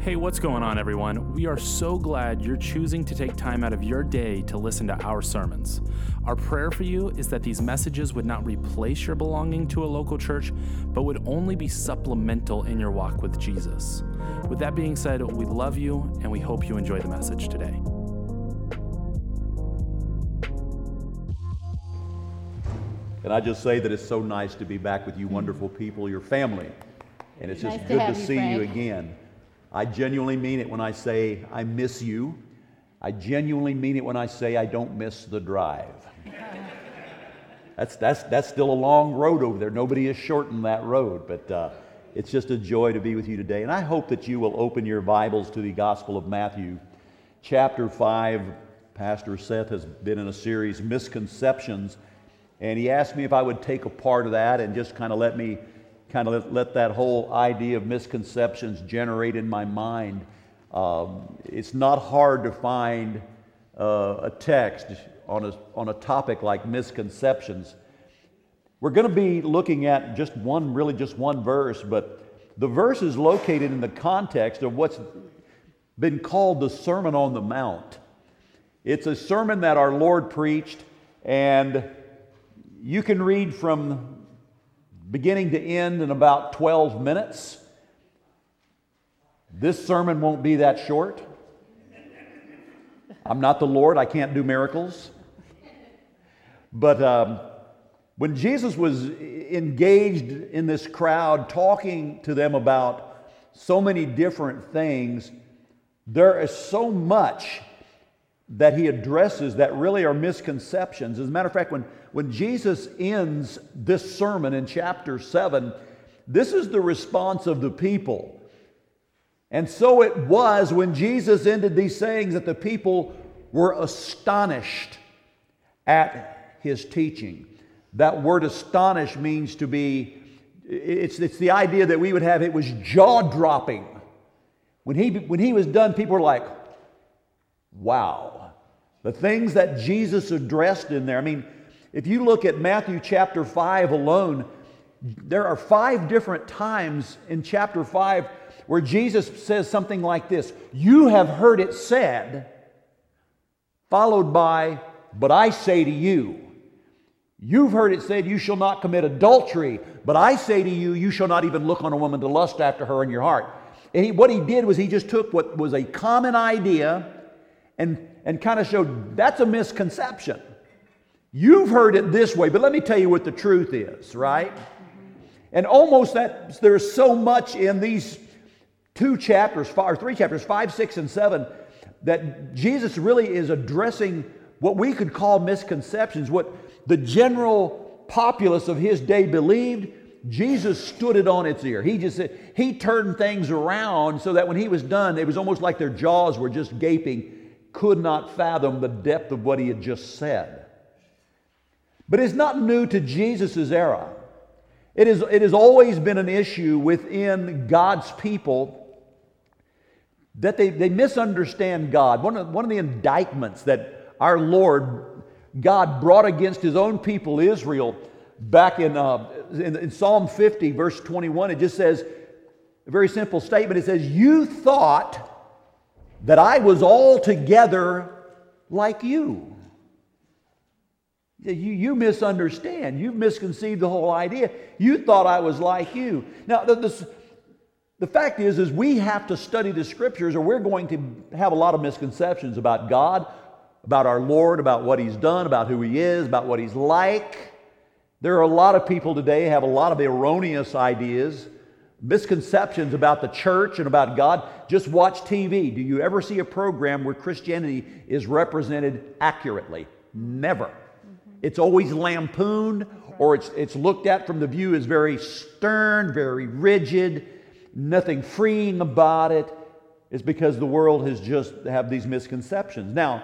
Hey, what's going on, everyone? We are so glad you're choosing to take time out of your day to listen to our sermons. Our prayer for you is that these messages would not replace your belonging to a local church, but would only be supplemental in your walk with Jesus. With that being said, we love you and we hope you enjoy the message today. And I just say that it's so nice to be back with you, wonderful people, your family. And it's just Nice to good have to you, see you Frank. again. I genuinely mean it when I say I miss you. I genuinely mean it when I say I don't miss the drive. that's, that's, that's still a long road over there. Nobody has shortened that road, but uh, it's just a joy to be with you today. And I hope that you will open your Bibles to the Gospel of Matthew, chapter 5. Pastor Seth has been in a series, Misconceptions, and he asked me if I would take a part of that and just kind of let me kind of let, that whole idea of misconceptions generate in my mind. Um, it's not hard to find uh, a text on a, on a topic like misconceptions. We're going to be looking at just one, really just one verse, but the verse is located in the context of what's been called the Sermon on the Mount. It's a sermon that our Lord preached, and you can read from beginning to end in about 12 minutes. This sermon won't be that short. I'm not the Lord, I can't do miracles. But um, when Jesus was engaged in this crowd, talking to them about so many different things, there is so much that he addresses that really are misconceptions. As a matter of fact, when, when Jesus ends this sermon in chapter 7, this is the response of the people. And so it was when Jesus ended these sayings that the people were astonished at his teaching. That word astonished means to be, it's, it's the idea that we would have, it was jaw dropping. When he, when he was done, people were like, wow. The things that Jesus addressed in there. I mean, if you look at Matthew chapter 5 alone, there are five different times in chapter 5 where Jesus says something like this You have heard it said, followed by, But I say to you. You've heard it said, You shall not commit adultery, but I say to you, You shall not even look on a woman to lust after her in your heart. And he, what he did was he just took what was a common idea and, and kind of showed that's a misconception. You've heard it this way, but let me tell you what the truth is, right? And almost that there's so much in these two chapters, five, or three chapters, five, six, and seven, that Jesus really is addressing what we could call misconceptions, what the general populace of his day believed. Jesus stood it on its ear. He just said, he turned things around so that when he was done, it was almost like their jaws were just gaping, could not fathom the depth of what he had just said. But it's not new to Jesus' era. It, is, it has always been an issue within God's people that they, they misunderstand God. One of, one of the indictments that our Lord, God, brought against his own people, Israel, back in, uh, in, in Psalm 50, verse 21, it just says, a very simple statement. It says, You thought that I was altogether like you. You, you misunderstand. You've misconceived the whole idea. You thought I was like you. Now, the, this, the fact is, is we have to study the scriptures or we're going to have a lot of misconceptions about God, about our Lord, about what He's done, about who He is, about what He's like. There are a lot of people today have a lot of erroneous ideas, misconceptions about the church and about God. Just watch TV. Do you ever see a program where Christianity is represented accurately? Never. Mm-hmm. It's always lampooned or it's, it's looked at from the view as very stern, very rigid, nothing freeing about it. It's because the world has just have these misconceptions. Now,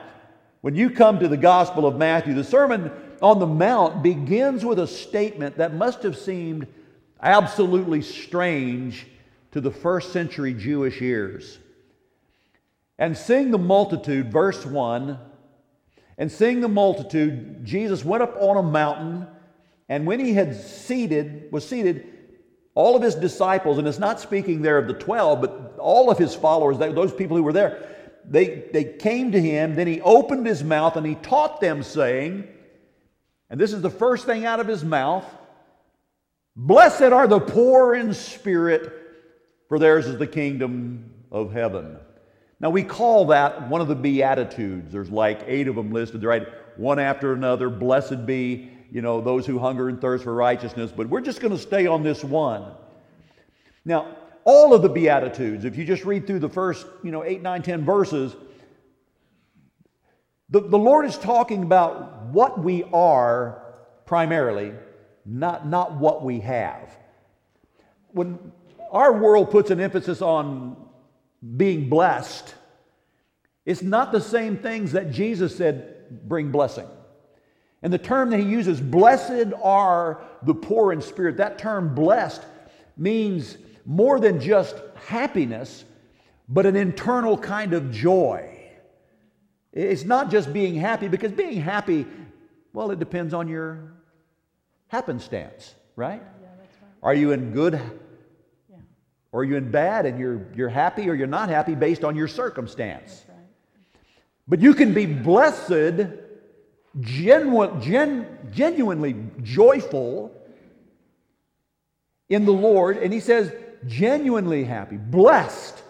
when you come to the Gospel of Matthew, the Sermon on the Mount begins with a statement that must have seemed absolutely strange to the first century Jewish ears. And seeing the multitude, verse 1, and seeing the multitude, Jesus went up on a mountain, and when he had seated, was seated, all of his disciples, and it's not speaking there of the 12, but all of his followers, those people who were there, they, they came to him. Then he opened his mouth and he taught them, saying, and this is the first thing out of his mouth Blessed are the poor in spirit, for theirs is the kingdom of heaven. Now, we call that one of the Beatitudes. There's like eight of them listed, right? One after another. Blessed be, you know, those who hunger and thirst for righteousness. But we're just going to stay on this one. Now, all of the Beatitudes, if you just read through the first, you know, eight, nine, ten verses, the, the Lord is talking about what we are primarily, not, not what we have. When our world puts an emphasis on being blessed, it's not the same things that Jesus said bring blessing. And the term that he uses, blessed are the poor in spirit, that term blessed means more than just happiness, but an internal kind of joy. It's not just being happy, because being happy, well, it depends on your happenstance, right? Yeah, right. Are you in good yeah. or are you in bad and you're, you're happy or you're not happy based on your circumstance? Right. But you can be blessed, genu- gen- genuinely joyful in the Lord, and he says, genuinely happy, blessed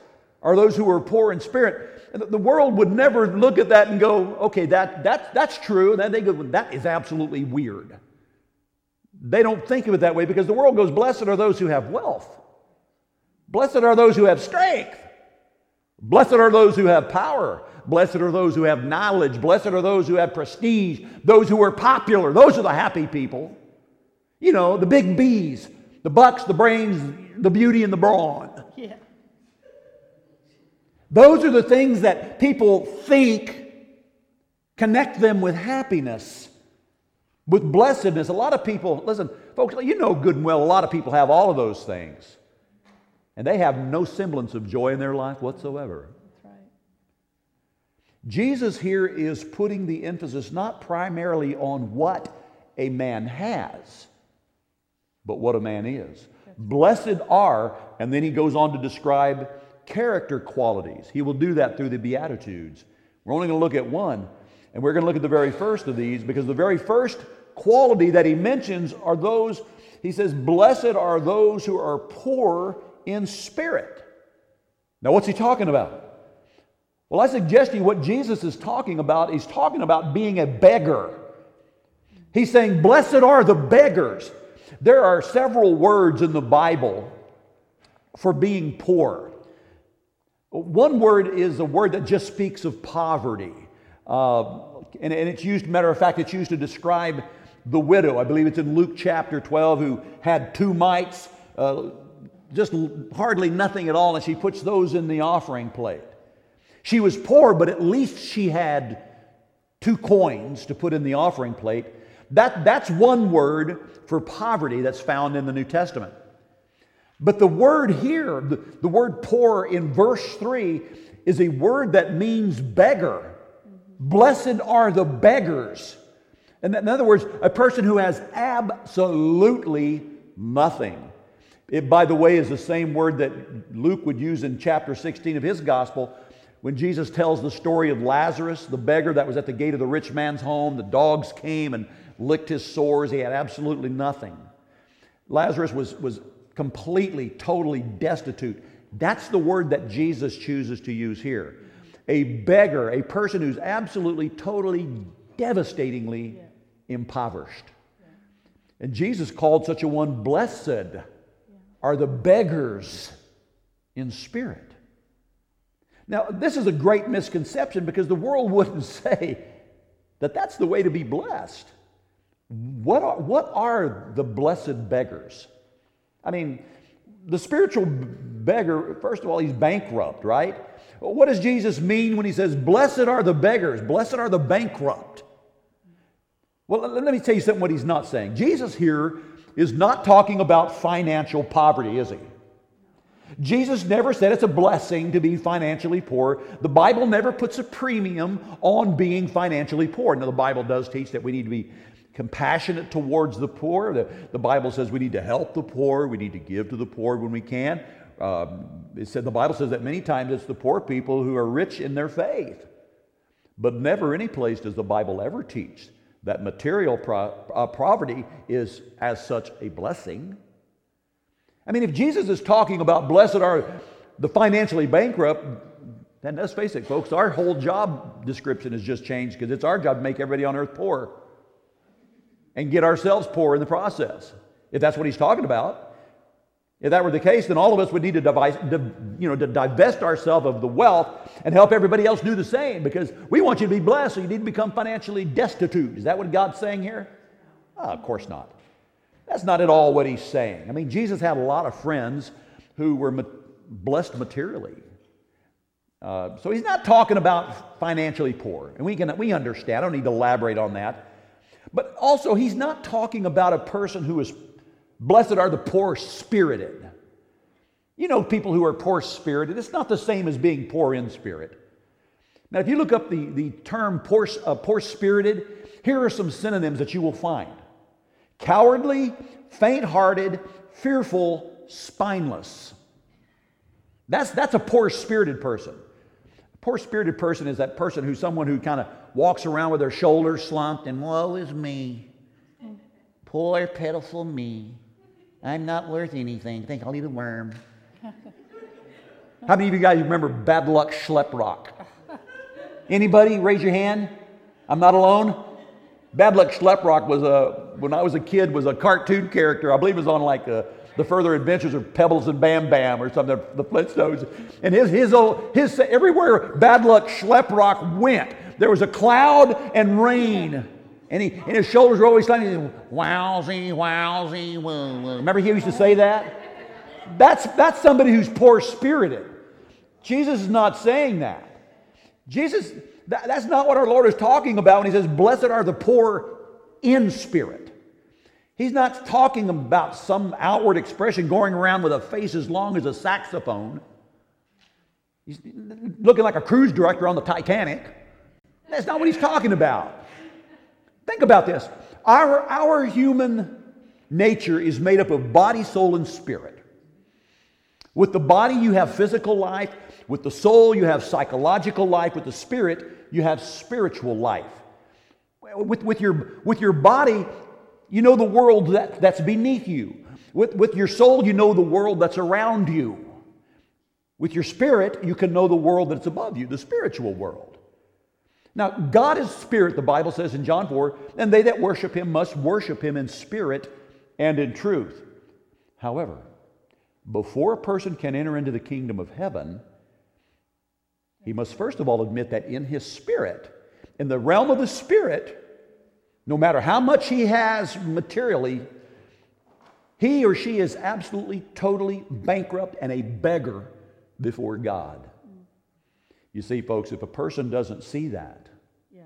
are those who are poor in spirit the world would never look at that and go, okay, that, that, that's true. And then they go, that is absolutely weird. They don't think of it that way because the world goes, blessed are those who have wealth. Blessed are those who have strength. Blessed are those who have power. Blessed are those who have knowledge. Blessed are those who have prestige. Those who are popular. Those are the happy people. You know, the big B's, the bucks, the brains, the beauty, and the brawn. Yeah. Those are the things that people think connect them with happiness, with blessedness. A lot of people, listen, folks, you know good and well, a lot of people have all of those things. And they have no semblance of joy in their life whatsoever. That's right. Jesus here is putting the emphasis not primarily on what a man has, but what a man is. Blessed are, and then he goes on to describe character qualities. He will do that through the Beatitudes. We're only going to look at one, and we're going to look at the very first of these because the very first quality that he mentions are those, he says, Blessed are those who are poor in spirit. Now, what's he talking about? Well, I suggest to you what Jesus is talking about. He's talking about being a beggar. He's saying, Blessed are the beggars. There are several words in the Bible for being poor. One word is a word that just speaks of poverty. Uh, and, and, it's used, matter of fact, it's used to describe the widow. I believe it's in Luke chapter 12, who had two mites, uh, just hardly nothing at all, and she puts those in the offering plate. She was poor, but at least she had two coins to put in the offering plate. That, that's one word for poverty that's found in the New Testament. But the word here, the, the word poor in verse 3, is a word that means beggar. Blessed are the beggars. And in other words, a person who has absolutely nothing. It, by the way, is the same word that Luke would use in chapter 16 of his gospel when Jesus tells the story of Lazarus, the beggar that was at the gate of the rich man's home. The dogs came and licked his sores. He had absolutely nothing. Lazarus was, was completely, totally destitute. That's the word that Jesus chooses to use here. A beggar, a person who's absolutely, totally, devastatingly yeah. impoverished. Yeah. And Jesus called such a one blessed yeah. are the beggars in spirit. Now, this is a great misconception because the world wouldn't say that that's the way to be blessed. What are, what are the blessed beggars? I mean, the spiritual beggar, first of all, he's bankrupt, right? What does Jesus mean when he says, Blessed are the beggars, blessed are the bankrupt? Well, let me tell you something what he's not saying. Jesus here is not talking about financial poverty, is he? Jesus never said it's a blessing to be financially poor. The Bible never puts a premium on being financially poor. Now, the Bible does teach that we need to be compassionate towards the poor. The, the Bible says we need to help the poor, we need to give to the poor when we can. Um, it said the Bible says that many times it's the poor people who are rich in their faith. But never any place does the Bible ever teach that material pro- uh, poverty is as such a blessing. I mean, if Jesus is talking about blessed are the financially bankrupt, then let's face it, folks, our whole job description has just changed because it's our job to make everybody on earth poor and get ourselves poor in the process. If that's what he's talking about. If that were the case, then all of us would need to, devise, you know, to divest ourselves of the wealth and help everybody else do the same because we want you to be blessed, so you need to become financially destitute. Is that what God's saying here? Oh, of course not. That's not at all what he's saying. I mean, Jesus had a lot of friends who were ma- blessed materially. Uh, so he's not talking about financially poor, and we can we understand. I don't need to elaborate on that. But also, he's not talking about a person who is Blessed are the poor spirited. You know, people who are poor spirited, it's not the same as being poor in spirit. Now, if you look up the, the term poor, uh, poor spirited, here are some synonyms that you will find cowardly, faint hearted, fearful, spineless. That's, that's a poor spirited person. A poor spirited person is that person who's someone who kind of walks around with their shoulders slumped and woe is me. Poor, pitiful me. I'm not worth anything. I think I'll eat a worm. How many of you guys remember Bad Luck Schleprock? Anybody? Raise your hand. I'm not alone. Bad Luck Schleprock was a, when I was a kid, was a cartoon character. I believe it was on like a, uh, the Further Adventures of Pebbles and Bam Bam or something, the Flintstones. And his, his, old, his, everywhere Bad Luck Schleprock went, there was a cloud and rain. And, he, and his shoulders were always sliding. Wowsy, wowsy, woo, woo. Remember he used to say that? That's, that's somebody who's poor spirited. Jesus is not saying that. Jesus, that, that's not what our Lord is talking about when he says, Blessed are the poor in spirit. He's not talking about some outward expression going around with a face as long as a saxophone. He's looking like a cruise director on the Titanic. That's not what he's talking about. Think about this. Our, our human nature is made up of body, soul, and spirit. With the body, you have physical life. With the soul, you have psychological life. With the spirit, you have spiritual life. With, with, your, with your body, you know the world that, that's beneath you. With, with your soul, you know the world that's around you. With your spirit, you can know the world that's above you, the spiritual world. Now, God is spirit, the Bible says in John 4, and they that worship him must worship him in spirit and in truth. However, before a person can enter into the kingdom of heaven, he must first of all admit that in his spirit, in the realm of the spirit, no matter how much he has materially, he or she is absolutely, totally bankrupt and a beggar before God. You see, folks, if a person doesn't see that, yeah.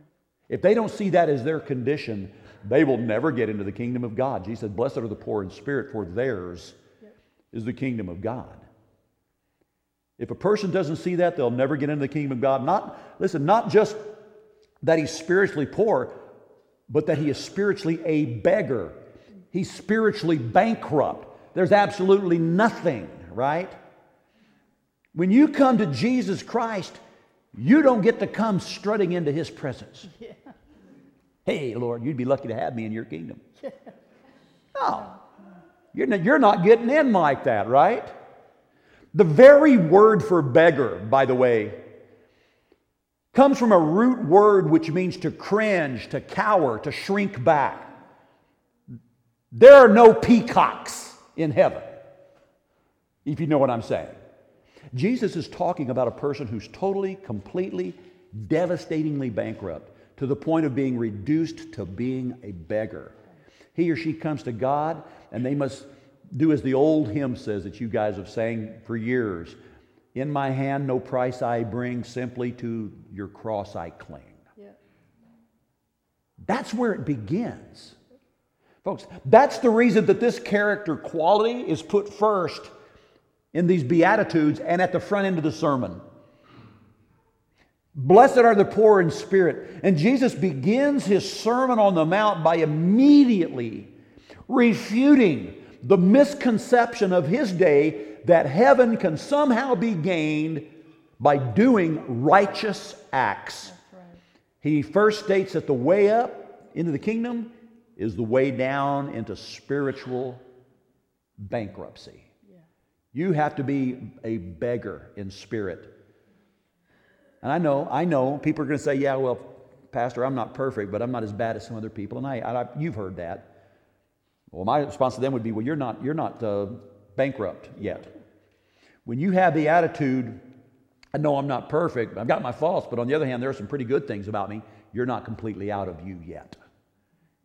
if they don't see that as their condition, they will never get into the kingdom of God. Jesus said, Blessed are the poor in spirit, for theirs yep. is the kingdom of God. If a person doesn't see that, they'll never get into the kingdom of God. Not, listen, not just that he's spiritually poor, but that he is spiritually a beggar. He's spiritually bankrupt. There's absolutely nothing, right? When you come to Jesus Christ, you don't get to come strutting into his presence. Yeah. Hey, Lord, you'd be lucky to have me in your kingdom. Yeah. No, you're not, you're not getting in like that, right? The very word for beggar, by the way, comes from a root word which means to cringe, to cower, to shrink back. There are no peacocks in heaven, if you know what I'm saying. Jesus is talking about a person who's totally, completely, devastatingly bankrupt to the point of being reduced to being a beggar. He or she comes to God and they must do as the old hymn says that you guys have sang for years In my hand, no price I bring, simply to your cross I cling. Yeah. That's where it begins. Folks, that's the reason that this character quality is put first in these Beatitudes and at the front end of the sermon. Blessed are the poor in spirit. And Jesus begins his Sermon on the Mount by immediately refuting the misconception of his day that heaven can somehow be gained by doing righteous acts. Right. He first states that the way up into the kingdom is the way down into spiritual bankruptcy. You have to be a beggar in spirit. And I know, I know, people are going to say, yeah, well, Pastor, I'm not perfect, but I'm not as bad as some other people. And I, I you've heard that. Well, my response to them would be, well, you're not, you're not uh, bankrupt yet. When you have the attitude, I know I'm not perfect, I've got my faults, but on the other hand, there are some pretty good things about me, you're not completely out of you yet.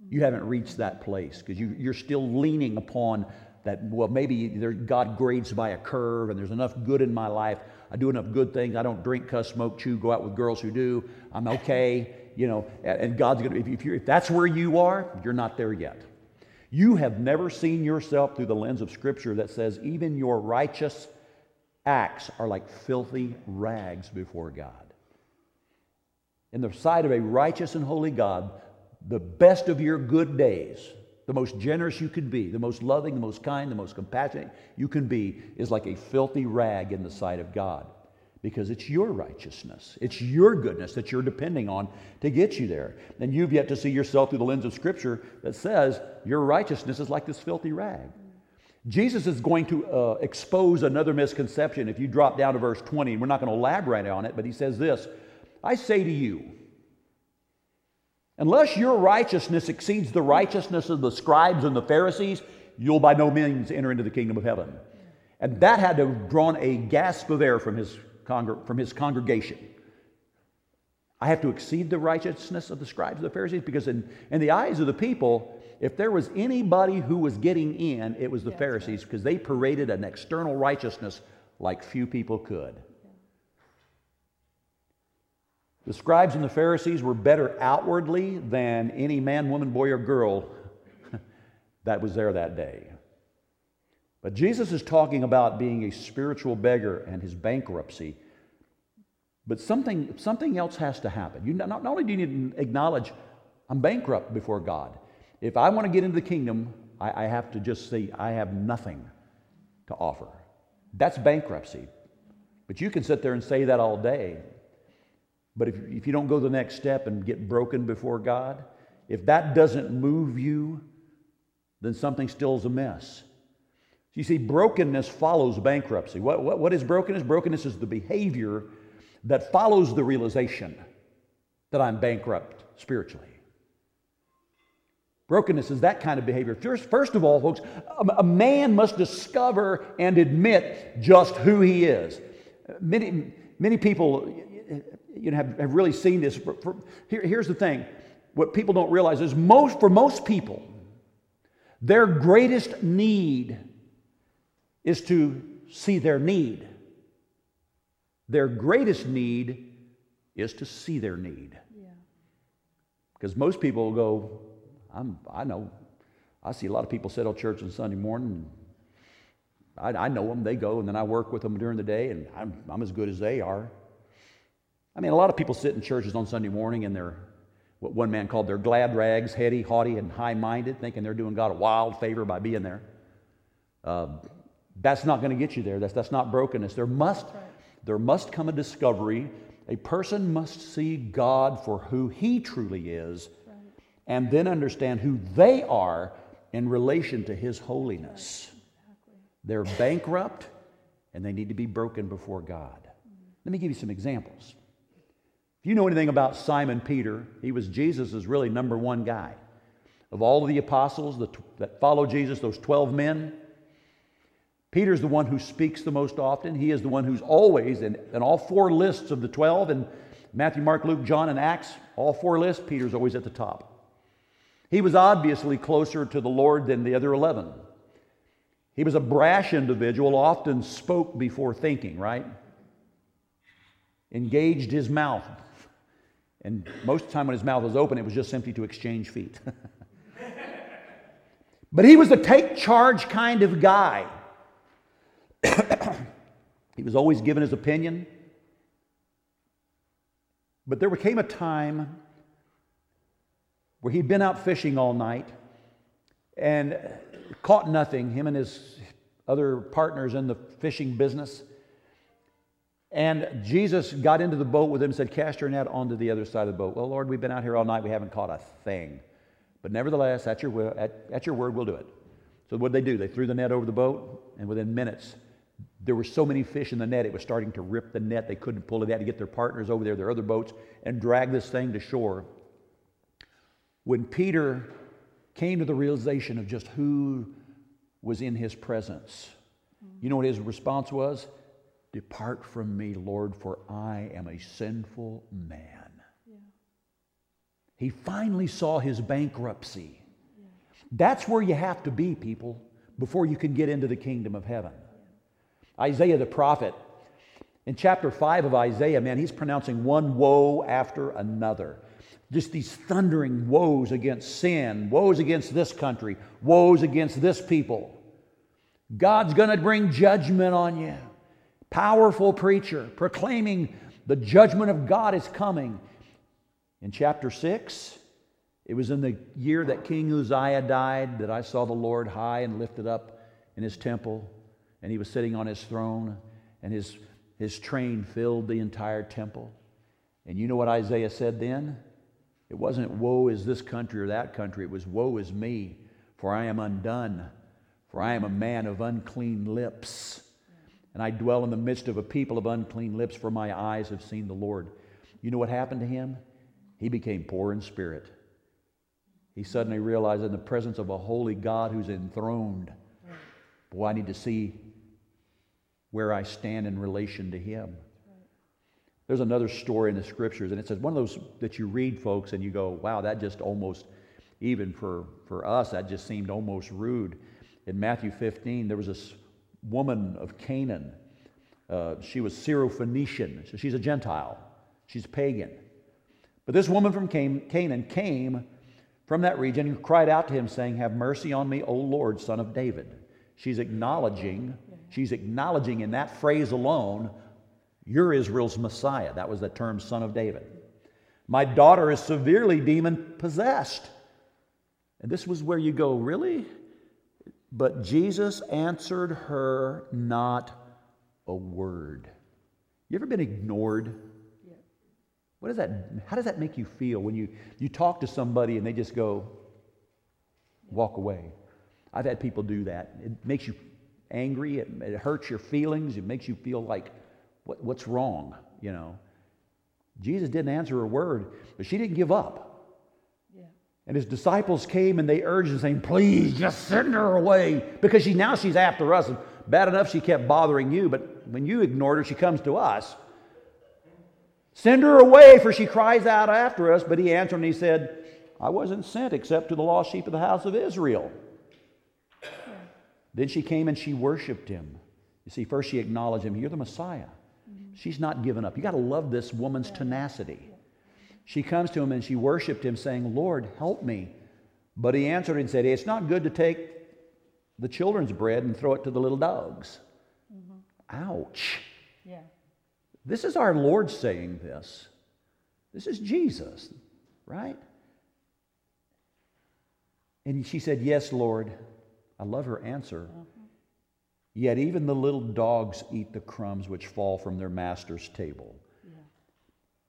You haven't reached that place because you, you're still leaning upon that, well, maybe God grades by a curve and there's enough good in my life. I do enough good things. I don't drink, cuss, smoke, chew, go out with girls who do. I'm okay, you know, and God's going to, if, if, if that's where you are, you're not there yet. You have never seen yourself through the lens of Scripture that says even your righteous acts are like filthy rags before God. In the sight of a righteous and holy God, the best of your good days, the most generous you could be, the most loving, the most kind, the most compassionate you can be, is like a filthy rag in the sight of God. Because it's your righteousness, it's your goodness that you're depending on to get you there. And you've yet to see yourself through the lens of Scripture that says your righteousness is like this filthy rag. Jesus is going to uh, expose another misconception if you drop down to verse 20. We're not going to elaborate on it, but he says this I say to you, unless your righteousness exceeds the righteousness of the scribes and the Pharisees, you'll by no means enter into the kingdom of heaven. And that had to have drawn a gasp of air from his, congr- from his congregation. I have to exceed the righteousness of the scribes and the Pharisees because, in, in the eyes of the people, if there was anybody who was getting in, it was the Pharisees because they paraded an external righteousness like few people could. The scribes and the Pharisees were better outwardly than any man, woman, boy, or girl that was there that day. But Jesus is talking about being a spiritual beggar and his bankruptcy. But something, something else has to happen. You, not, not only do you need to acknowledge, I'm bankrupt before God, if I want to get into the kingdom, I, I have to just say, I have nothing to offer. That's bankruptcy. But you can sit there and say that all day. But if, if you don't go the next step and get broken before God, if that doesn't move you, then something still is amiss. You see, brokenness follows bankruptcy. What, what, what is brokenness? Brokenness is the behavior that follows the realization that I'm bankrupt spiritually. Brokenness is that kind of behavior. First, first of all, folks, a, man must discover and admit just who he is. Many, many people you know, have, have really seen this. For, for, here, here's the thing what people don't realize is most, for most people, their greatest need is to see their need. Their greatest need is to see their need. Because most people go, I'm, I know. I see a lot of people sit at church on Sunday morning. I, I, know them. They go, and then I work with them during the day, and I'm, I'm as good as they are. I mean, a lot of people sit in churches on Sunday morning, and they're what one man called their glad rags, heady, haughty, and high minded, thinking they're doing God a wild favor by being there. Uh, that's not going to get you there. That's, that's not brokenness. There must, right. there must come a discovery. A person must see God for who he truly is and then understand who they are in relation to His holiness. They're bankrupt and they need to be broken before God. Let me give you some examples. If you know anything about Simon Peter, he was Jesus' really number one guy. Of all the apostles that, that followed Jesus, those 12 men, Peter's the one who speaks the most often. He is the one who's always, in, in all four lists of the 12, in Matthew, Mark, Luke, John, and Acts, all four lists, Peter's always at the top. He was obviously closer to the Lord than the other 11. He was a brash individual, often spoke before thinking, right? Engaged his mouth. And most of the time when his mouth was open, it was just simply to exchange feet. but he was a take charge kind of guy. he was always giving his opinion. But there came a time where he'd been out fishing all night and caught nothing, him and his other partners in the fishing business. And Jesus got into the boat with him and said, Cast your net onto the other side of the boat. Well, Lord, we've been out here all night. We haven't caught a thing. But nevertheless, at your, at, at your word, we'll do it. So what did they do? They threw the net over the boat, and within minutes, there were so many fish in the net, it was starting to rip the net. They couldn't pull it. They had to get their partners over there, their other boats, and drag this thing to shore. When Peter came to the realization of just who was in his presence, you know what his response was? Depart from me, Lord, for I am a sinful man. Yeah. He finally saw his bankruptcy. Yeah. That's where you have to be, people, before you can get into the kingdom of heaven. Isaiah the prophet, in chapter 5 of Isaiah, man, he's pronouncing one woe after another. Just these thundering woes against sin, woes against this country, woes against this people. God's going to bring judgment on you. Powerful preacher proclaiming the judgment of God is coming. In chapter 6, it was in the year that King Uzziah died that I saw the Lord high and lifted up in his temple and he was sitting on his throne, and his, his train filled the entire temple. And you know what Isaiah said then? It wasn't, Woe is this country or that country. It was, Woe is me, for I am undone, for I am a man of unclean lips. And I dwell in the midst of a people of unclean lips, for my eyes have seen the Lord. You know what happened to him? He became poor in spirit. He suddenly realized in the presence of a holy God who's enthroned, boy, I need to see where I stand in relation to Him. There's another story in the scriptures, and it says one of those that you read, folks, and you go, wow, that just almost, even for, for us, that just seemed almost rude. In Matthew 15, there was this woman of Canaan. Uh, she was Syrophoenician, so she's a Gentile, she's pagan. But this woman from Canaan came from that region and cried out to him, saying, Have mercy on me, O Lord, son of David. She's acknowledging She's acknowledging in that phrase alone, you're Israel's Messiah. That was the term son of David. My daughter is severely demon possessed. And this was where you go, really? But Jesus answered her not a word. You ever been ignored? What does that, how does that make you feel when you, you talk to somebody and they just go, walk away? I've had people do that. It makes you angry, it, it hurts your feelings, it makes you feel like, what, what's wrong, you know? Jesus didn't answer a word, but she didn't give up. And his disciples came and they urged him, saying, Please just send her away. Because she now she's after us. And bad enough she kept bothering you, but when you ignored her, she comes to us. Send her away, for she cries out after us. But he answered and he said, I wasn't sent except to the lost sheep of the house of Israel. Then she came and she worshiped him. You see, first she acknowledged him. You're the Messiah. She's not given up. You got to love this woman's tenacity. She comes to him and she worshiped him, saying, Lord, help me. But he answered and said, It's not good to take the children's bread and throw it to the little dogs. Mm-hmm. Ouch. Yeah. This is our Lord saying this. This is Jesus, right? And she said, Yes, Lord. I love her answer. Uh-huh. Yet even the little dogs eat the crumbs which fall from their master's table.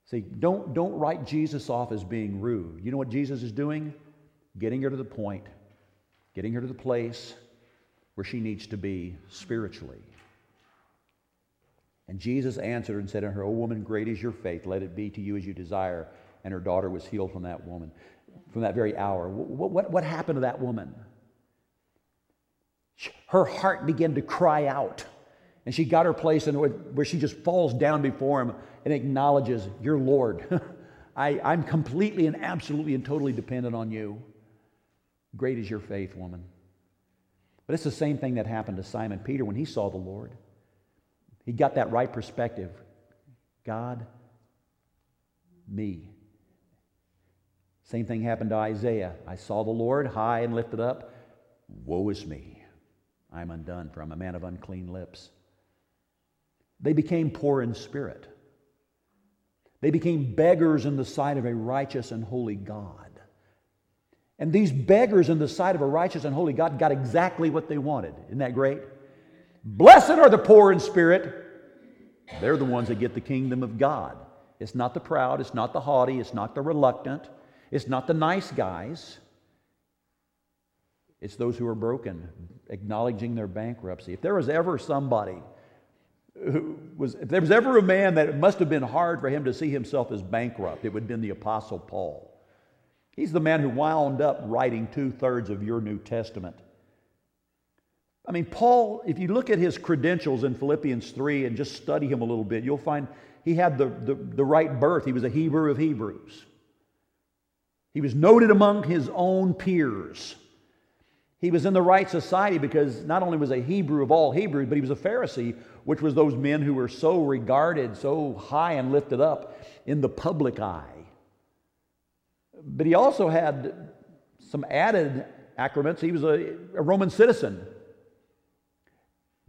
See, don't, don't write Jesus off as being rude. You know what Jesus is doing? Getting her to the point, getting her to the place where she needs to be spiritually. And Jesus answered and said to her, O woman, great is your faith. Let it be to you as you desire. And her daughter was healed from that woman, from that very hour. What, what, what happened to that woman? her heart began to cry out. And she got her place in where she just falls down before him and acknowledges, You're Lord. I, I'm completely and absolutely and totally dependent on you. Great is your faith, woman. But it's the same thing that happened to Simon Peter when he saw the Lord. He got that right perspective God, me. Same thing happened to Isaiah. I saw the Lord high and lifted up. Woe is me. I'm undone, for I'm a man of unclean lips. They became poor in spirit. They became beggars in the sight of a righteous and holy God. And these beggars in the sight of a righteous and holy God got exactly what they wanted. Isn't that great? Blessed are the poor in spirit. They're the ones that get the kingdom of God. It's not the proud, it's not the haughty, it's not the reluctant, it's not the nice guys. It's those who are broken, acknowledging their bankruptcy. If there was ever somebody who was, if there was ever a man that it must have been hard for him to see himself as bankrupt, it would have been the Apostle Paul. He's the man who wound up writing two thirds of your New Testament. I mean, Paul, if you look at his credentials in Philippians 3 and just study him a little bit, you'll find he had the, the, the right birth. He was a Hebrew of Hebrews. He was noted among his own peers. He was in the right society because not only was a Hebrew of all Hebrews, but he was a Pharisee, which was those men who were so regarded, so high and lifted up in the public eye. But he also had some added accrements. He was a, a Roman citizen.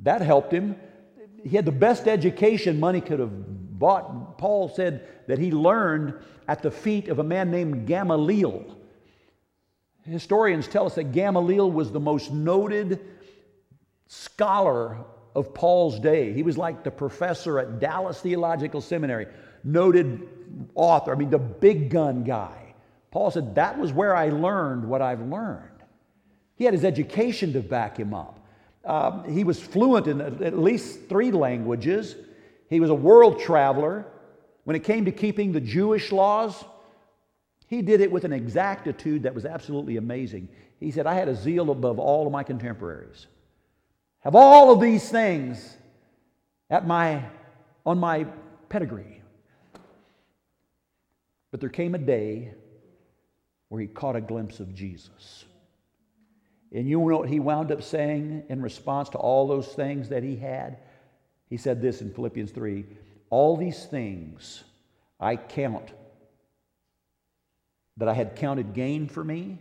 That helped him. He had the best education money could have bought. Paul said that he learned at the feet of a man named Gamaliel. Historians tell us that Gamaliel was the most noted scholar of Paul's day. He was like the professor at Dallas Theological Seminary, noted author, I mean, the big gun guy. Paul said, That was where I learned what I've learned. He had his education to back him up. Um, he was fluent in at least three languages. He was a world traveler. When it came to keeping the Jewish laws, he did it with an exactitude that was absolutely amazing. He said, I had a zeal above all of my contemporaries. Have all of these things at my, on my pedigree. But there came a day where he caught a glimpse of Jesus. And you know what he wound up saying in response to all those things that he had? He said this in Philippians 3 All these things I count that I had counted gain for me,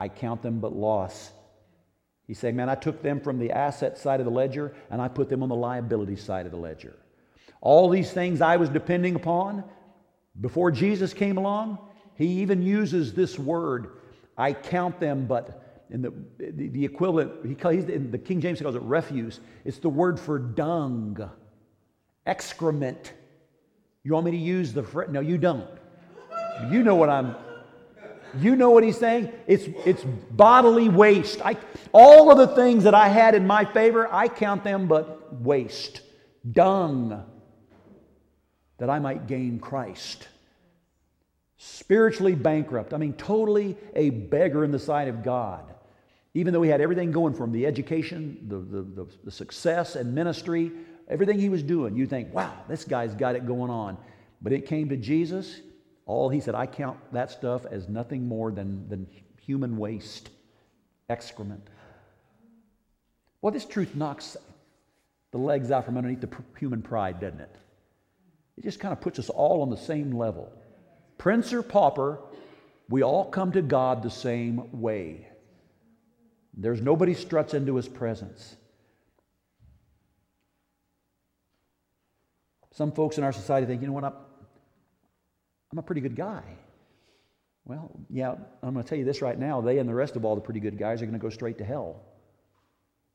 I count them but loss. He's saying, Man, I took them from the asset side of the ledger and I put them on the liability side of the ledger. All these things I was depending upon before Jesus came along, he even uses this word, I count them, but in the, the, the equivalent, he calls, in the King James calls it refuse. It's the word for dung, excrement. You want me to use the, no, you don't. You know what I'm you know what he's saying? It's, it's bodily waste. I, all of the things that I had in my favor, I count them but waste, dung, that I might gain Christ. Spiritually bankrupt. I mean, totally a beggar in the sight of God. Even though he had everything going for him the education, the, the, the, the success and ministry, everything he was doing, you think, wow, this guy's got it going on. But it came to Jesus, all he said, I count that stuff as nothing more than, than human waste, excrement. Well, this truth knocks the legs out from underneath the human pride, doesn't it? It just kind of puts us all on the same level. Prince or pauper, we all come to God the same way. There's nobody struts into his presence. Some folks in our society think, you know what, I'm a pretty good guy. Well, yeah, I'm going to tell you this right now. They and the rest of all the pretty good guys are going to go straight to hell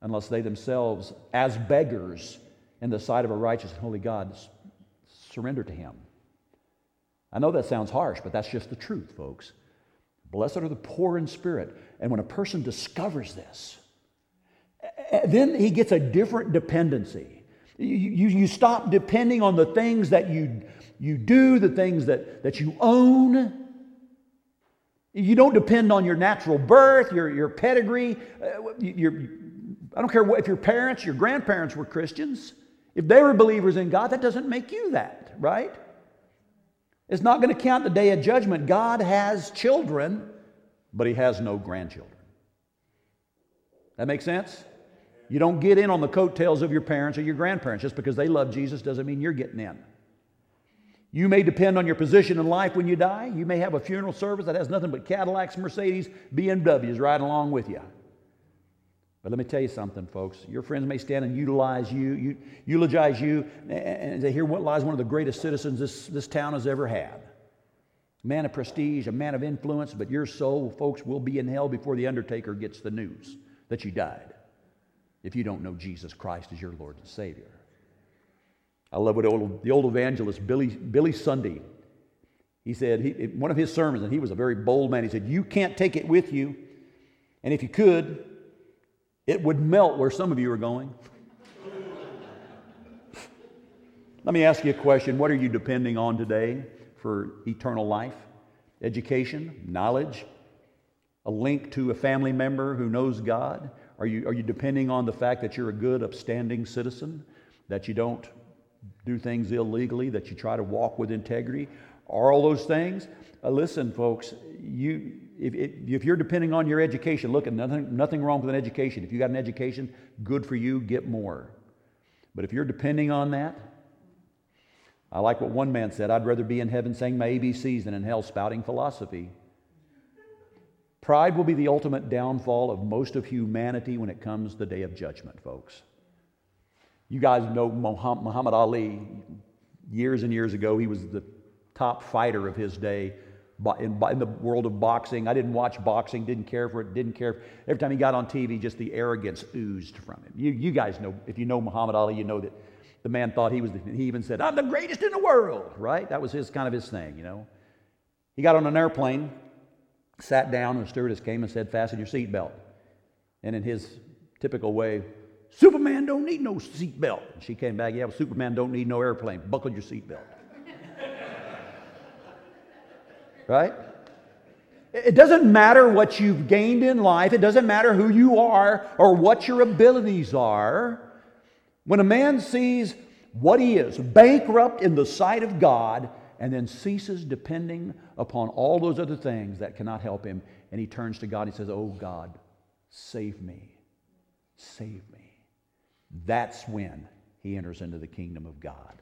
unless they themselves, as beggars in the sight of a righteous and holy God, surrender to Him. I know that sounds harsh, but that's just the truth, folks. Blessed are the poor in spirit. And when a person discovers this, then he gets a different dependency. You, you, you stop depending on the things that you you do, the things that, that you own. You don't depend on your natural birth, your, your pedigree. Uh, your, I don't care what, if your parents, your grandparents were Christians. If they were believers in God, that doesn't make you that, right? It's not going to count the day of judgment. God has children, but He has no grandchildren. That makes sense? You don't get in on the coattails of your parents or your grandparents. Just because they love Jesus doesn't mean you're getting in. You may depend on your position in life when you die. You may have a funeral service that has nothing but Cadillacs, Mercedes, BMWs riding along with you. But let me tell you something, folks. Your friends may stand and utilize you, eulogize you, and they hear what lies one of the greatest citizens this, this town has ever had. A man of prestige, a man of influence, but your soul, folks, will be in hell before the undertaker gets the news that you died if you don't know Jesus Christ as your Lord and Savior. I love what old, the old evangelist Billy, Billy Sunday, he said, he, one of his sermons, and he was a very bold man, he said, You can't take it with you, and if you could, it would melt where some of you are going. Let me ask you a question. What are you depending on today for eternal life? Education, knowledge, a link to a family member who knows God? Are you, are you depending on the fact that you're a good, upstanding citizen? That you don't do things illegally, that you try to walk with integrity? Are all those things? Uh, listen, folks, you, if, if, you're depending on your education, look, at nothing, nothing wrong with an education. If you got an education, good for you, get more. But if you're depending on that, I like what one man said I'd rather be in heaven saying my ABCs than in hell spouting philosophy. Pride will be the ultimate downfall of most of humanity when it comes the day of judgment, folks. You guys know Muhammad Ali. Years and years ago, he was the top fighter of his day in, in, the world of boxing. I didn't watch boxing, didn't care for it, didn't care. Every time he got on TV, just the arrogance oozed from him. You, you guys know, if you know Muhammad Ali, you know that the man thought he was, the, he even said, I'm the greatest in the world, right? That was his kind of his thing, you know. He got on an airplane, sat down, and the stewardess came and said, Fasten your seatbelt. And in his typical way, Superman don't need no seatbelt. She came back, yeah, well, Superman don't need no airplane. Buckle your seatbelt. right? It doesn't matter what you've gained in life, it doesn't matter who you are or what your abilities are. When a man sees what he is, bankrupt in the sight of God, and then ceases depending upon all those other things that cannot help him, and he turns to God, he says, Oh God, save me, save me. That's when he enters into the kingdom of God.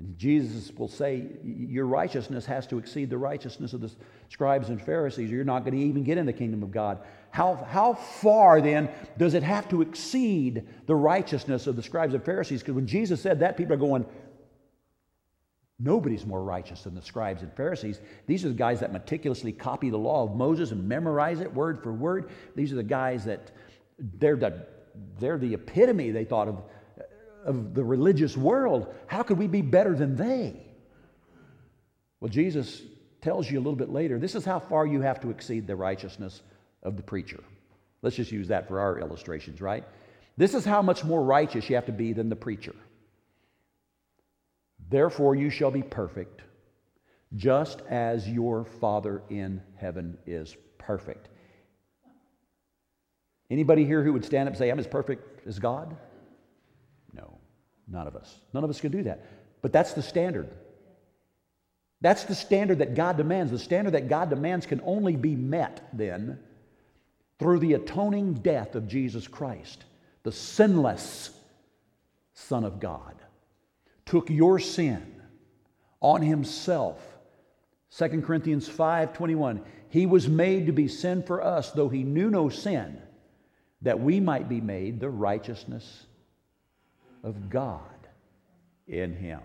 And Jesus will say, Your righteousness has to exceed the righteousness of the scribes and Pharisees, or you're not going to even get in the kingdom of God. How, how far then does it have to exceed the righteousness of the scribes and Pharisees? Because when Jesus said that, people are going, Nobody's more righteous than the scribes and Pharisees. These are the guys that meticulously copy the law of Moses and memorize it word for word. These are the guys that they're the they're the epitome, they thought, of, of the religious world. How could we be better than they? Well, Jesus tells you a little bit later this is how far you have to exceed the righteousness of the preacher. Let's just use that for our illustrations, right? This is how much more righteous you have to be than the preacher. Therefore, you shall be perfect, just as your Father in heaven is perfect. Anybody here who would stand up and say, I'm as perfect as God? No, none of us. None of us can do that. But that's the standard. That's the standard that God demands. The standard that God demands can only be met then through the atoning death of Jesus Christ, the sinless Son of God. Took your sin on himself. 2 Corinthians 5 21. He was made to be sin for us, though he knew no sin that we might be made the righteousness of God in him.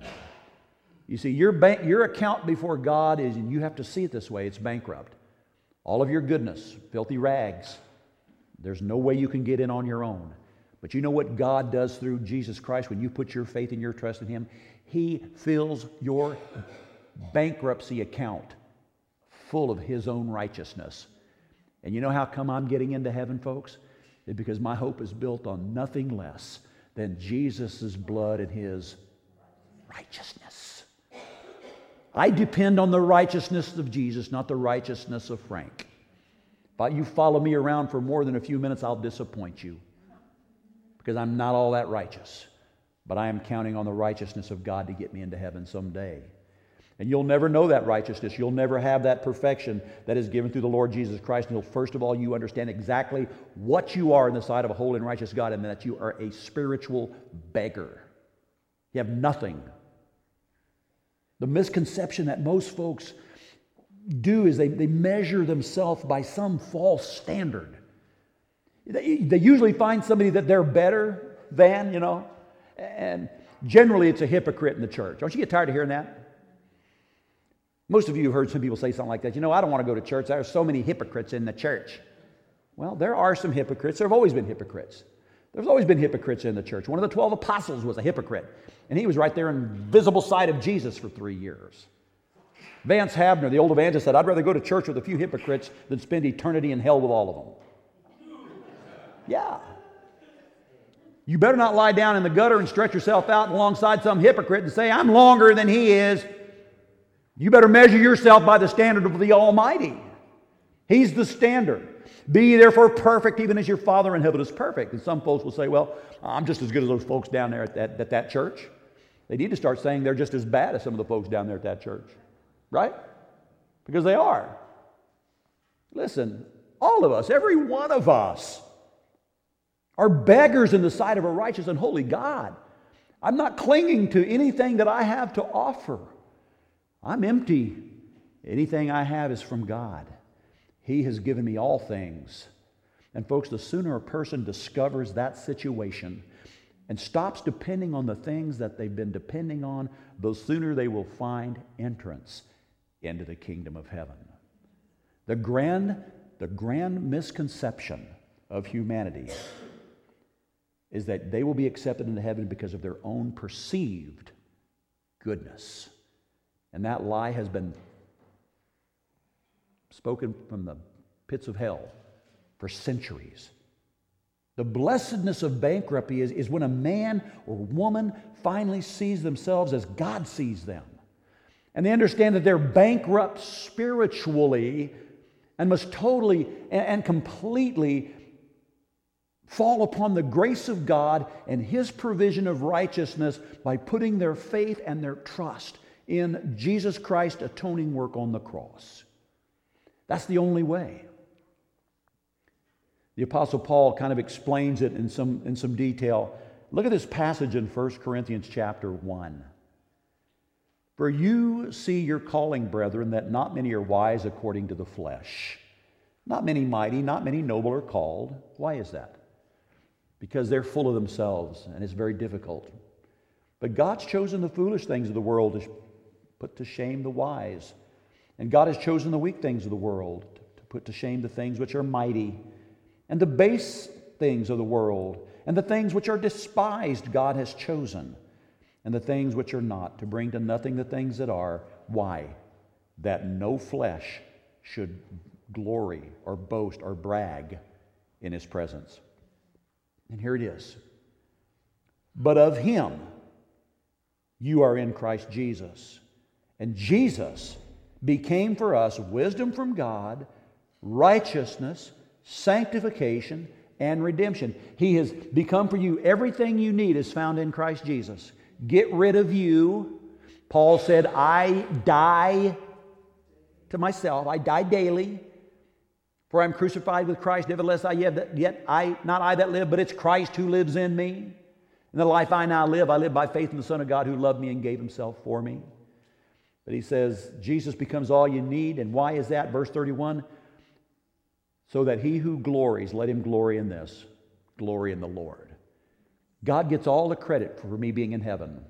You see, your, bank, your account before God is, and you have to see it this way, it's bankrupt. All of your goodness, filthy rags. There's no way you can get in on your own. But you know what God does through Jesus Christ when you put your faith and your trust in Him? He fills your bankruptcy account full of His own righteousness. And you know how come I'm getting into heaven, folks? Because my hope is built on nothing less than Jesus' blood and his righteousness. I depend on the righteousness of Jesus, not the righteousness of Frank. If you follow me around for more than a few minutes, I'll disappoint you because I'm not all that righteous. But I am counting on the righteousness of God to get me into heaven someday. And you'll never know that righteousness. You'll never have that perfection that is given through the Lord Jesus Christ until, first of all, you understand exactly what you are in the sight of a holy and righteous God and that you are a spiritual beggar. You have nothing. The misconception that most folks do is they, they measure themselves by some false standard. They, they usually find somebody that they're better than, you know, and generally it's a hypocrite in the church. Don't you get tired of hearing that? Most of you have heard some people say something like that. You know, I don't want to go to church. There are so many hypocrites in the church. Well, there are some hypocrites. There have always been hypocrites. There's always been hypocrites in the church. One of the 12 apostles was a hypocrite, and he was right there in visible sight of Jesus for three years. Vance Havner, the old evangelist, said, I'd rather go to church with a few hypocrites than spend eternity in hell with all of them. Yeah. You better not lie down in the gutter and stretch yourself out alongside some hypocrite and say, I'm longer than he is. You better measure yourself by the standard of the Almighty. He's the standard. Be therefore perfect, even as your Father in heaven is perfect. And some folks will say, Well, I'm just as good as those folks down there at that, at that church. They need to start saying they're just as bad as some of the folks down there at that church. Right? Because they are. Listen, all of us, every one of us, are beggars in the sight of a righteous and holy God. I'm not clinging to anything that I have to offer. I'm empty. Anything I have is from God. He has given me all things. And, folks, the sooner a person discovers that situation and stops depending on the things that they've been depending on, the sooner they will find entrance into the kingdom of heaven. The grand, the grand misconception of humanity is that they will be accepted into heaven because of their own perceived goodness. And that lie has been spoken from the pits of hell for centuries. The blessedness of bankruptcy is, is when a man or woman finally sees themselves as God sees them. And they understand that they're bankrupt spiritually and must totally and, completely fall upon the grace of God and His provision of righteousness by putting their faith and their trust in Jesus Christ's atoning work on the cross. That's the only way. The Apostle Paul kind of explains it in some, in some detail. Look at this passage in 1 Corinthians chapter 1. For you see your calling, brethren, that not many are wise according to the flesh. Not many mighty, not many noble are called. Why is that? Because they're full of themselves, and it's very difficult. But God's chosen the foolish things of the world put to shame the wise. And God has chosen the weak things of the world to put to shame the things which are mighty, and the base things of the world, and the things which are despised, God has chosen, and the things which are not, to bring to nothing the things that are. Why? That no flesh should glory or boast or brag in his presence. And here it is. But of him you are in Christ Jesus and Jesus became for us wisdom from God, righteousness, sanctification, and redemption. He has become for you everything you need is found in Christ Jesus. Get rid of you. Paul said, I die to myself. I die daily. For I'm crucified with Christ, nevertheless I yet, yet I not I that live, but it's Christ who lives in me. In the life I now live, I live by faith in the Son of God who loved me and gave himself for me. But he says, Jesus becomes all you need. And why is that? Verse 31 so that he who glories, let him glory in this glory in the Lord. God gets all the credit for me being in heaven.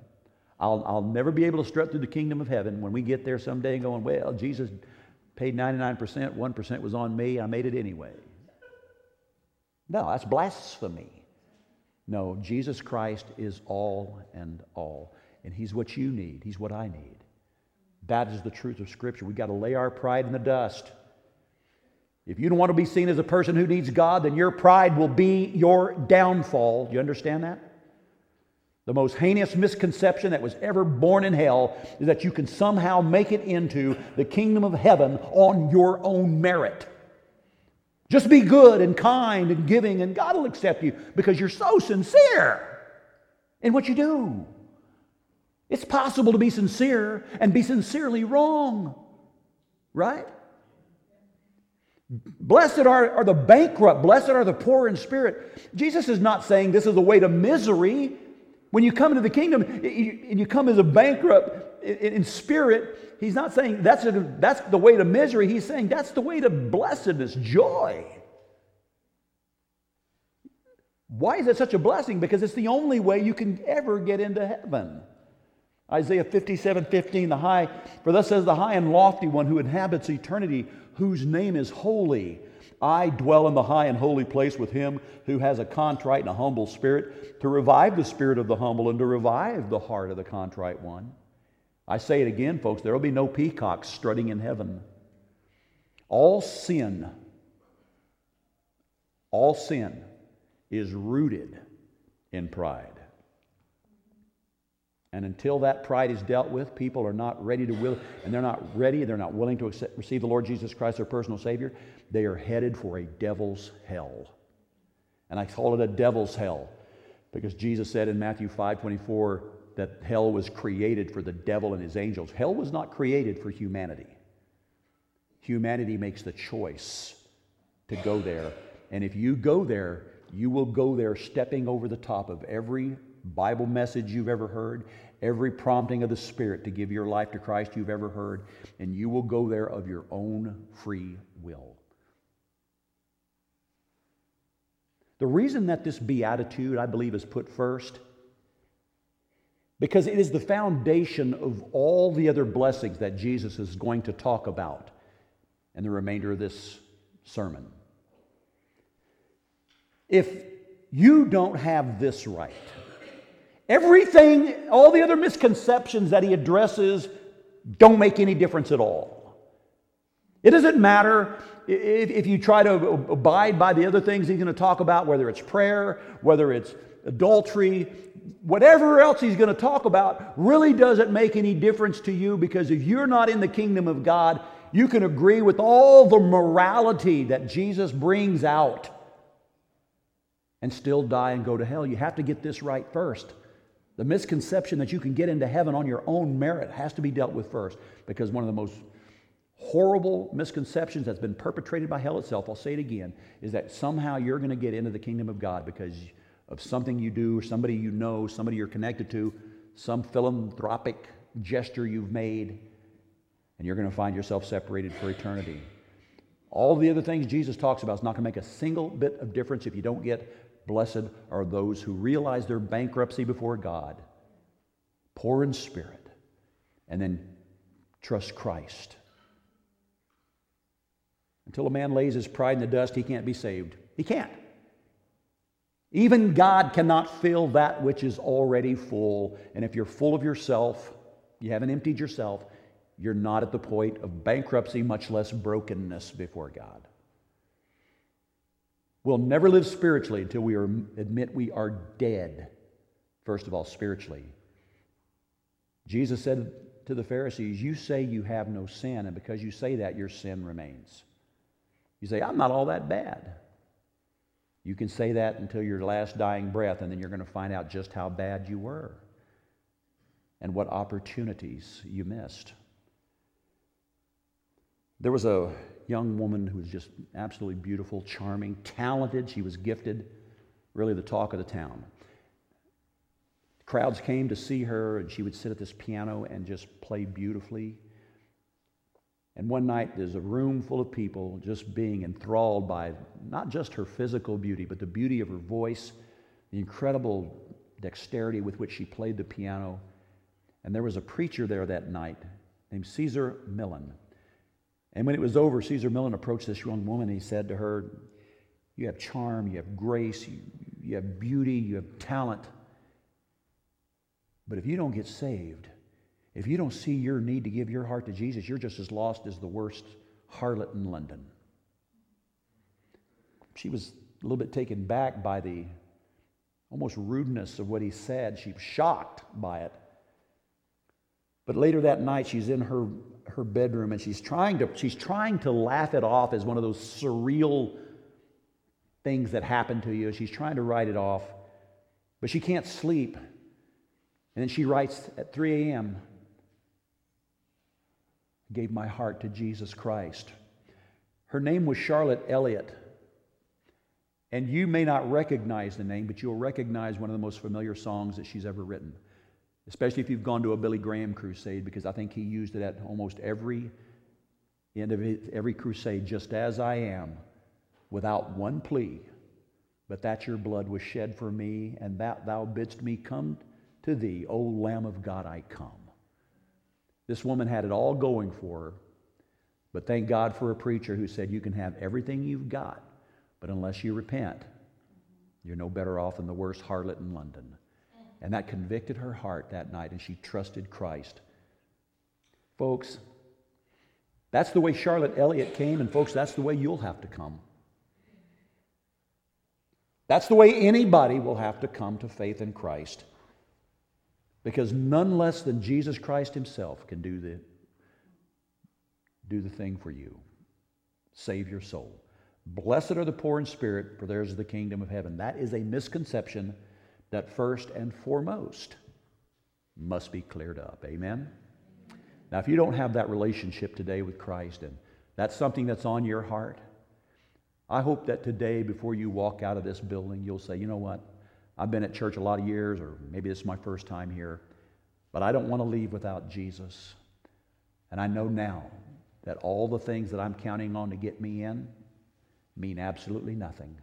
I'll, I'll never be able to strut through the kingdom of heaven when we get there someday going, well, Jesus paid 99%, 1% was on me, I made it anyway. No, that's blasphemy. No, Jesus Christ is all and all. And He's what you need, He's what I need. That is the truth of Scripture. We've got to lay our pride in the dust. If you don't want to be seen as a person who needs God, then your pride will be your downfall. Do you understand that? The most heinous misconception that was ever born in hell is that you can somehow make it into the kingdom of heaven on your own merit. Just be good and kind and giving, and God will accept you because you're so sincere in what you do. It's possible to be sincere and be sincerely wrong, right? Blessed are, are the bankrupt, blessed are the poor in spirit. Jesus is not saying this is a way to misery. When you come into the kingdom and you come as a bankrupt in spirit, he's not saying that's, a, that's the way to misery. He's saying that's the way to blessedness, joy. Why is it such a blessing? Because it's the only way you can ever get into heaven. Isaiah 57 15, the high, for thus says the high and lofty one who inhabits eternity, whose name is holy. I dwell in the high and holy place with him who has a contrite and a humble spirit, to revive the spirit of the humble and to revive the heart of the contrite one. I say it again, folks, there will be no peacocks strutting in heaven. All sin, all sin is rooted in pride. And until that pride is dealt with, people are not ready to will, and they're not ready, they're not willing to accept, receive the Lord Jesus Christ, their personal Savior. They are headed for a devil's hell. And I call it a devil's hell because Jesus said in Matthew 5 24 that hell was created for the devil and his angels. Hell was not created for humanity. Humanity makes the choice to go there. And if you go there, you will go there stepping over the top of every Bible message you've ever heard, every prompting of the Spirit to give your life to Christ you've ever heard, and you will go there of your own free will. The reason that this beatitude, I believe, is put first, because it is the foundation of all the other blessings that Jesus is going to talk about in the remainder of this sermon. If you don't have this right, everything, all the other misconceptions that he addresses don't make any difference at all. It doesn't matter if, you try to abide by the other things he's going to talk about, whether it's prayer, whether it's adultery, whatever else he's going to talk about, really doesn't make any difference to you because if you're not in the kingdom of God, you can agree with all the morality that Jesus brings out and still die and go to hell. You have to get this right first. The misconception that you can get into heaven on your own merit has to be dealt with first because one of the most horrible misconceptions that's been perpetrated by hell itself, I'll say it again, is that somehow you're going to get into the kingdom of God because of something you do, or somebody you know, somebody you're connected to, some philanthropic gesture you've made, and you're going to find yourself separated for eternity. All the other things Jesus talks about is not going to make a single bit of difference if you don't get blessed are those who realize their bankruptcy before God, poor in spirit, and then trust Christ. Until a man lays his pride in the dust, he can't be saved. He can't. Even God cannot fill that which is already full. And if you're full of yourself, you haven't emptied yourself, you're not at the point of bankruptcy, much less brokenness before God. We'll never live spiritually until we are, admit we are dead, first of all, spiritually. Jesus said to the Pharisees, You say you have no sin, and because you say that, your sin remains. You say, I'm not all that bad. You can say that until your last dying breath, and then you're going to find out just how bad you were and what opportunities you missed. There was a young woman who was just absolutely beautiful, charming, talented. She was gifted, really the talk of the town. Crowds came to see her, and she would sit at this piano and just play beautifully. And one night, there's a room full of people just being enthralled by not just her physical beauty, but the beauty of her voice, the incredible dexterity with which she played the piano. And there was a preacher there that night named Caesar Malan. And when it was over, Caesar Malan approached this young woman and he said to her, You have charm, you have grace, you, you have beauty, you have talent. But if you don't get saved, if you don't see your need to give your heart to Jesus, you're just as lost as the worst harlot in London. She was a little bit taken back by the almost rudeness of what he said. She was shocked by it. But later that night, she's in her her bedroom and she's trying to she's trying to laugh it off as one of those surreal things that happen to you. She's trying to write it off, but she can't sleep. And then she writes at 3 a.m. Gave my heart to Jesus Christ. Her name was Charlotte Elliott. And you may not recognize the name, but you'll recognize one of the most familiar songs that she's ever written especially if you've gone to a Billy Graham crusade, because I think he used it at almost every end of his, every crusade, just as I am, without one plea, but that your blood was shed for me, and that thou bidst me come to thee, O Lamb of God, I come. This woman had it all going for her, but thank God for a preacher who said, You can have everything you've got, but unless you repent, you're no better off than the worst harlot in London. And that convicted her heart that night, and she trusted Christ. Folks, that's the way Charlotte Elliott came, and folks, that's the way you'll have to come. That's the way anybody will have to come to faith in Christ. Because none less than Jesus Christ Himself can do the, do the thing for you save your soul. Blessed are the poor in spirit, for theirs is the kingdom of heaven. That is a misconception that first and foremost must be cleared up. Amen? Now, if you don't have that relationship today with Christ and that's something that's on your heart, I hope that today, before you walk out of this building, you'll say, you know what? I've been at church a lot of years, or maybe this is my first time here, but I don't want to leave without Jesus. And I know now that all the things that I'm counting on to get me in mean absolutely nothing.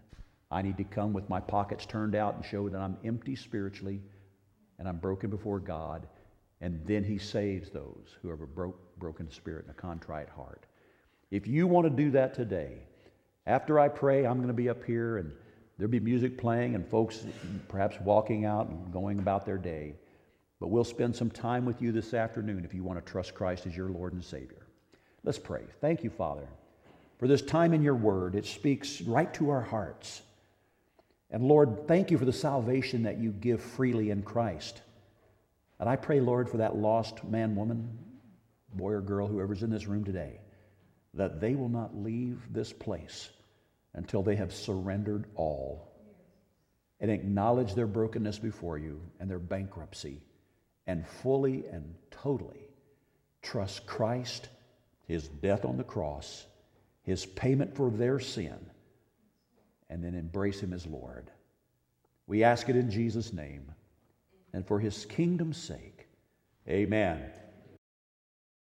I need to come with my pockets turned out and show that I'm empty spiritually and I'm broken before God. And then He saves those who have a broke, broken spirit and a contrite heart. If you want to do that today, after I pray, I'm going to be up here and there'll be music playing and folks perhaps walking out and going about their day. But we'll spend some time with you this afternoon if you want to trust Christ as your Lord and Savior. Let's pray. Thank you, Father, for this time in your word. It speaks right to our hearts. And Lord, thank you for the salvation that you give freely in Christ. And I pray, Lord, for that lost man, woman, boy, or girl, whoever's in this room today that they will not leave this place until they have surrendered all and acknowledge their brokenness before you and their bankruptcy and fully and totally trust Christ, his death on the cross, his payment for their sin, and then embrace him as Lord. We ask it in Jesus' name and for his kingdom's sake. Amen.